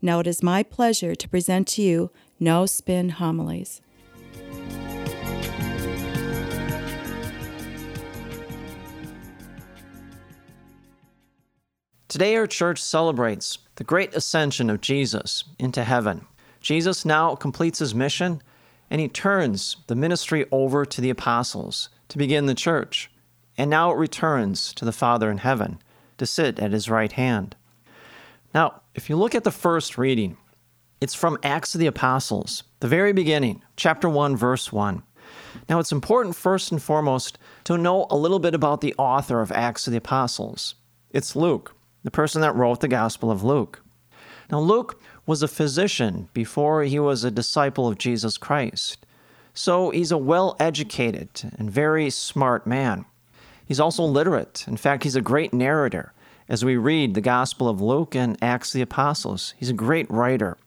Now it is my pleasure to present to you No Spin Homilies. Today, our church celebrates the great ascension of Jesus into heaven. Jesus now completes his mission and he turns the ministry over to the apostles to begin the church. And now it returns to the Father in heaven to sit at his right hand. Now, if you look at the first reading, it's from Acts of the Apostles, the very beginning, chapter 1, verse 1. Now, it's important first and foremost to know a little bit about the author of Acts of the Apostles. It's Luke, the person that wrote the Gospel of Luke. Now, Luke was a physician before he was a disciple of Jesus Christ. So he's a well educated and very smart man. He's also literate. In fact, he's a great narrator as we read the Gospel of Luke and Acts of the Apostles. He's a great writer.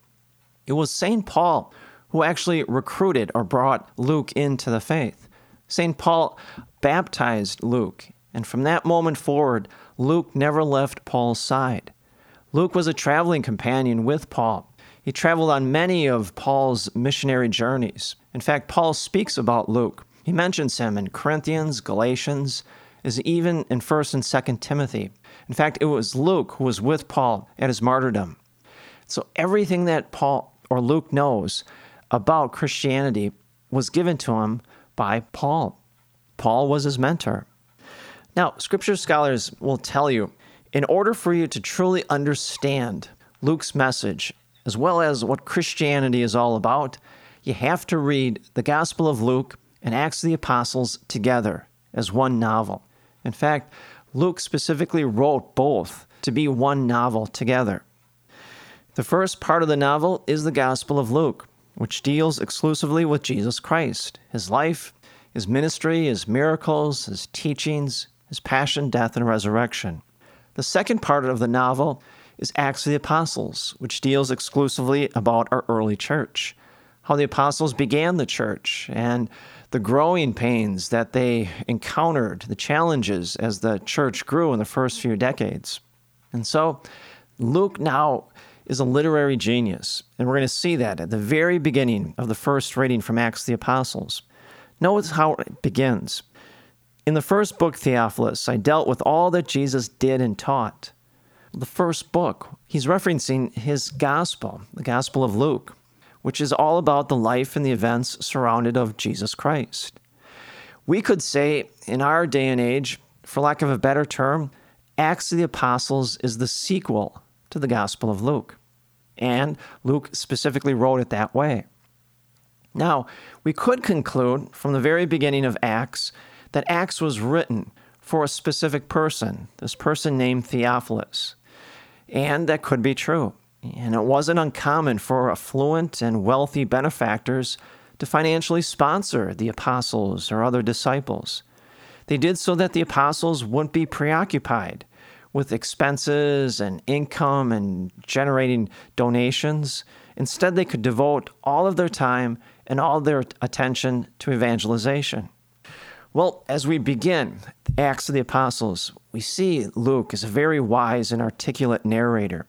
It was St. Paul who actually recruited or brought Luke into the faith. St. Paul baptized Luke, and from that moment forward, Luke never left Paul's side. Luke was a traveling companion with Paul. He traveled on many of Paul's missionary journeys. In fact, Paul speaks about Luke. He mentions him in Corinthians, Galatians, as even in 1st and 2nd Timothy. In fact, it was Luke who was with Paul at his martyrdom. So everything that Paul or Luke knows about Christianity was given to him by Paul. Paul was his mentor. Now, scripture scholars will tell you in order for you to truly understand Luke's message, as well as what Christianity is all about, you have to read the Gospel of Luke and Acts of the Apostles together as one novel. In fact, Luke specifically wrote both to be one novel together. The first part of the novel is the Gospel of Luke, which deals exclusively with Jesus Christ, his life, his ministry, his miracles, his teachings, his passion, death, and resurrection. The second part of the novel is Acts of the Apostles, which deals exclusively about our early church, how the apostles began the church, and the growing pains that they encountered, the challenges as the church grew in the first few decades. And so, Luke now is a literary genius, and we're going to see that at the very beginning of the first reading from Acts the Apostles. Notice how it begins. In the first book, Theophilus, I dealt with all that Jesus did and taught. The first book, he's referencing his gospel, the Gospel of Luke, which is all about the life and the events surrounded of Jesus Christ. We could say, in our day and age, for lack of a better term, Acts of the Apostles is the sequel to the Gospel of Luke. And Luke specifically wrote it that way. Now, we could conclude from the very beginning of Acts that Acts was written for a specific person, this person named Theophilus. And that could be true. And it wasn't uncommon for affluent and wealthy benefactors to financially sponsor the apostles or other disciples. They did so that the apostles wouldn't be preoccupied with expenses and income and generating donations. Instead, they could devote all of their time and all their attention to evangelization. Well, as we begin Acts of the Apostles, we see Luke is a very wise and articulate narrator.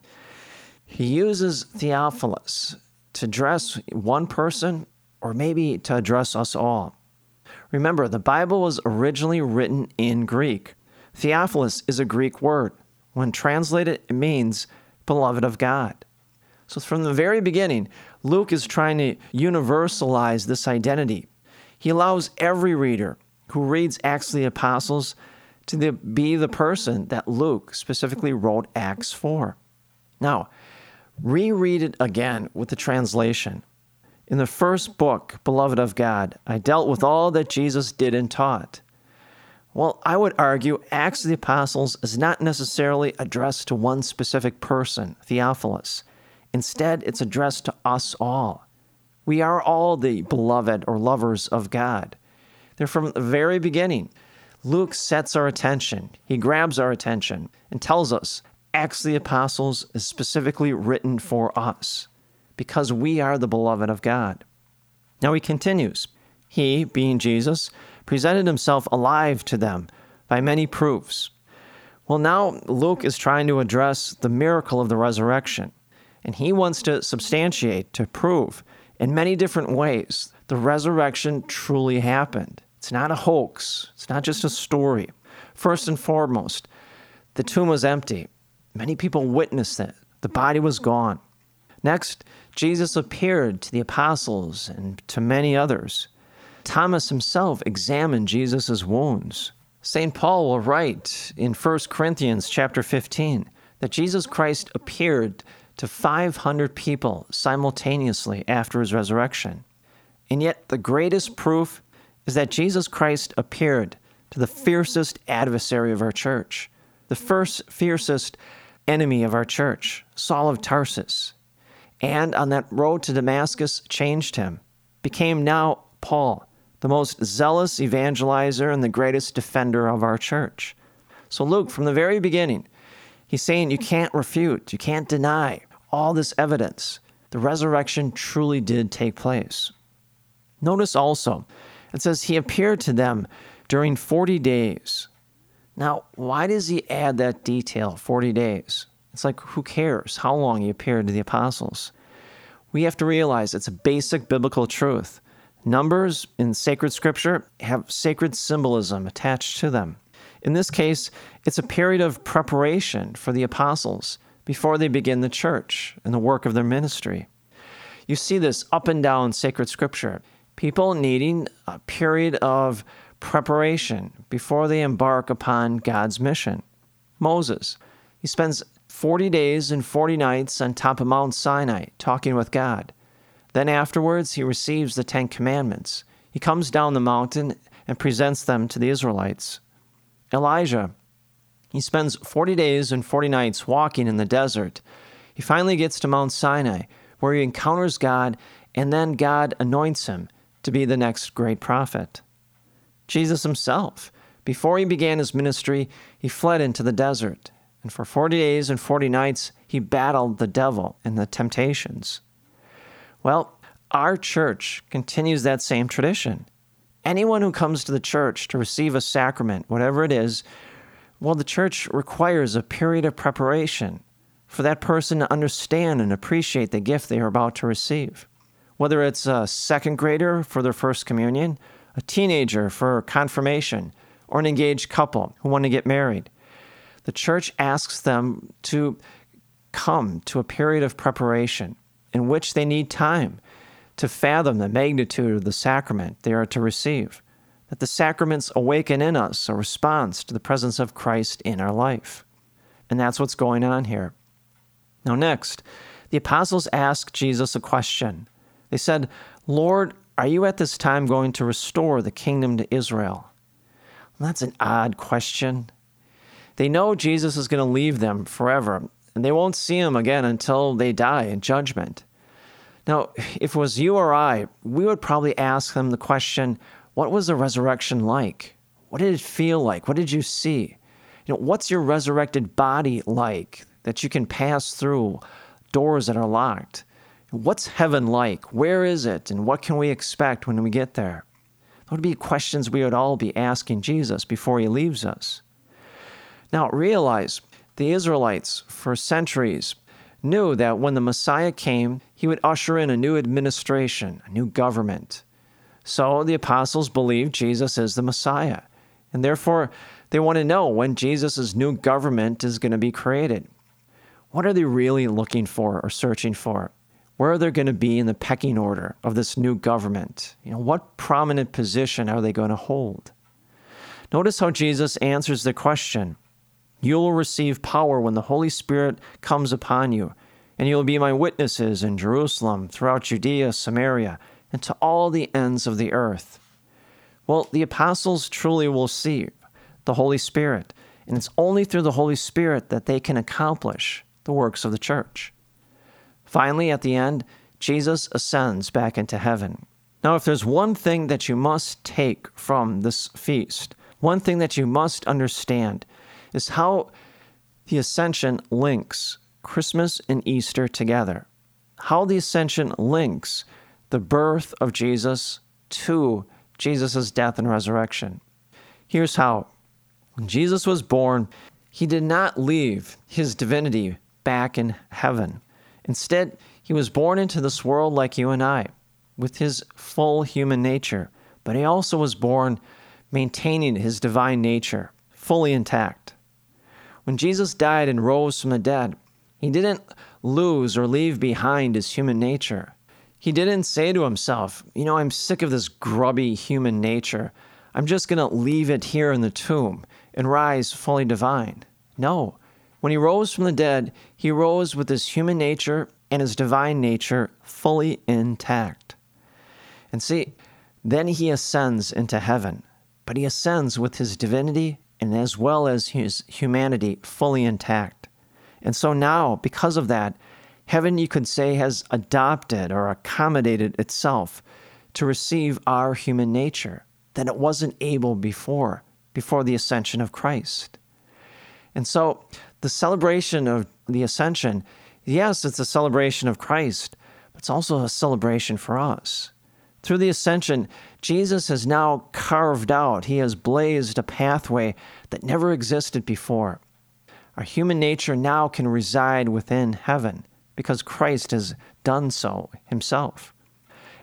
He uses Theophilus to address one person or maybe to address us all. Remember, the Bible was originally written in Greek. Theophilus is a Greek word. When translated, it means beloved of God. So, from the very beginning, Luke is trying to universalize this identity. He allows every reader who reads Acts of the Apostles to be the person that Luke specifically wrote Acts for. Now, reread it again with the translation. In the first book, Beloved of God, I dealt with all that Jesus did and taught. Well, I would argue Acts of the Apostles is not necessarily addressed to one specific person, Theophilus. Instead, it's addressed to us all. We are all the beloved or lovers of God. They're from the very beginning. Luke sets our attention, he grabs our attention, and tells us Acts of the Apostles is specifically written for us because we are the beloved of God. Now he continues. He, being Jesus, presented himself alive to them by many proofs. Well, now Luke is trying to address the miracle of the resurrection, and he wants to substantiate, to prove in many different ways the resurrection truly happened. It's not a hoax, it's not just a story. First and foremost, the tomb was empty. Many people witnessed it. The body was gone. Next, Jesus appeared to the apostles and to many others. Thomas himself examined Jesus' wounds. St. Paul will write in 1 Corinthians chapter 15 that Jesus Christ appeared to 500 people simultaneously after his resurrection. And yet, the greatest proof is that Jesus Christ appeared to the fiercest adversary of our church, the first fiercest enemy of our church, Saul of Tarsus. And on that road to Damascus, changed him, became now Paul, the most zealous evangelizer and the greatest defender of our church. So, Luke, from the very beginning, he's saying you can't refute, you can't deny all this evidence. The resurrection truly did take place. Notice also, it says he appeared to them during 40 days. Now, why does he add that detail, 40 days? It's like, who cares how long he appeared to the apostles? We have to realize it's a basic biblical truth. Numbers in sacred scripture have sacred symbolism attached to them. In this case, it's a period of preparation for the apostles before they begin the church and the work of their ministry. You see this up and down sacred scripture. People needing a period of preparation before they embark upon God's mission. Moses, he spends 40 days and 40 nights on top of Mount Sinai talking with God. Then afterwards, he receives the Ten Commandments. He comes down the mountain and presents them to the Israelites. Elijah, he spends 40 days and 40 nights walking in the desert. He finally gets to Mount Sinai, where he encounters God, and then God anoints him to be the next great prophet. Jesus himself, before he began his ministry, he fled into the desert, and for 40 days and 40 nights he battled the devil and the temptations. Well, our church continues that same tradition. Anyone who comes to the church to receive a sacrament, whatever it is, well, the church requires a period of preparation for that person to understand and appreciate the gift they are about to receive. Whether it's a second grader for their first communion, a teenager for confirmation, or an engaged couple who want to get married, the church asks them to come to a period of preparation in which they need time to fathom the magnitude of the sacrament they are to receive, that the sacraments awaken in us a response to the presence of Christ in our life. And that's what's going on here. Now, next, the apostles ask Jesus a question. They said, Lord, are you at this time going to restore the kingdom to Israel? Well, that's an odd question. They know Jesus is going to leave them forever, and they won't see him again until they die in judgment. Now, if it was you or I, we would probably ask them the question what was the resurrection like? What did it feel like? What did you see? You know, what's your resurrected body like that you can pass through doors that are locked? What's heaven like? Where is it? And what can we expect when we get there? Those would be questions we would all be asking Jesus before he leaves us. Now, realize the Israelites, for centuries, knew that when the Messiah came, he would usher in a new administration, a new government. So the apostles believed Jesus is the Messiah. And therefore, they want to know when Jesus' new government is going to be created. What are they really looking for or searching for? Where are they going to be in the pecking order of this new government? You know, what prominent position are they going to hold? Notice how Jesus answers the question You will receive power when the Holy Spirit comes upon you and you will be my witnesses in Jerusalem, throughout Judea, Samaria, and to all the ends of the earth. Well, the apostles truly will see the Holy Spirit, and it's only through the Holy Spirit that they can accomplish the works of the church. Finally, at the end, Jesus ascends back into heaven. Now, if there's one thing that you must take from this feast, one thing that you must understand is how the ascension links Christmas and Easter together. How the ascension links the birth of Jesus to Jesus' death and resurrection. Here's how when Jesus was born, he did not leave his divinity back in heaven. Instead, he was born into this world like you and I, with his full human nature, but he also was born maintaining his divine nature, fully intact. When Jesus died and rose from the dead, he didn't lose or leave behind his human nature. He didn't say to himself, You know, I'm sick of this grubby human nature. I'm just going to leave it here in the tomb and rise fully divine. No. When he rose from the dead, he rose with his human nature and his divine nature fully intact. And see, then he ascends into heaven, but he ascends with his divinity and as well as his humanity fully intact. And so now, because of that, heaven, you could say, has adopted or accommodated itself to receive our human nature that it wasn't able before, before the ascension of Christ. And so the celebration of the ascension Yes, it's a celebration of Christ, but it's also a celebration for us. Through the ascension, Jesus has now carved out, he has blazed a pathway that never existed before. Our human nature now can reside within heaven because Christ has done so himself.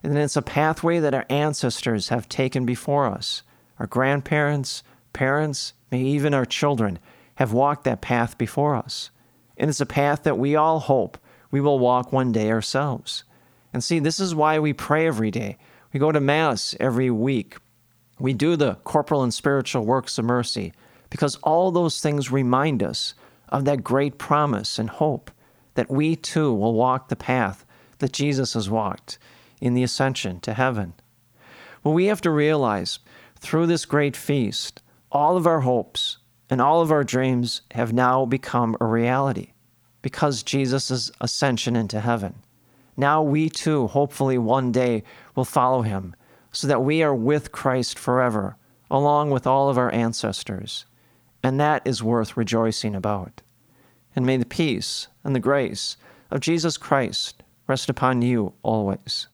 And it's a pathway that our ancestors have taken before us. Our grandparents, parents, maybe even our children have walked that path before us. And it's a path that we all hope we will walk one day ourselves. And see, this is why we pray every day. We go to Mass every week. We do the corporal and spiritual works of mercy because all those things remind us of that great promise and hope that we too will walk the path that Jesus has walked in the ascension to heaven. Well, we have to realize through this great feast, all of our hopes, and all of our dreams have now become a reality because Jesus' ascension into heaven. Now we too, hopefully one day, will follow him so that we are with Christ forever, along with all of our ancestors. And that is worth rejoicing about. And may the peace and the grace of Jesus Christ rest upon you always.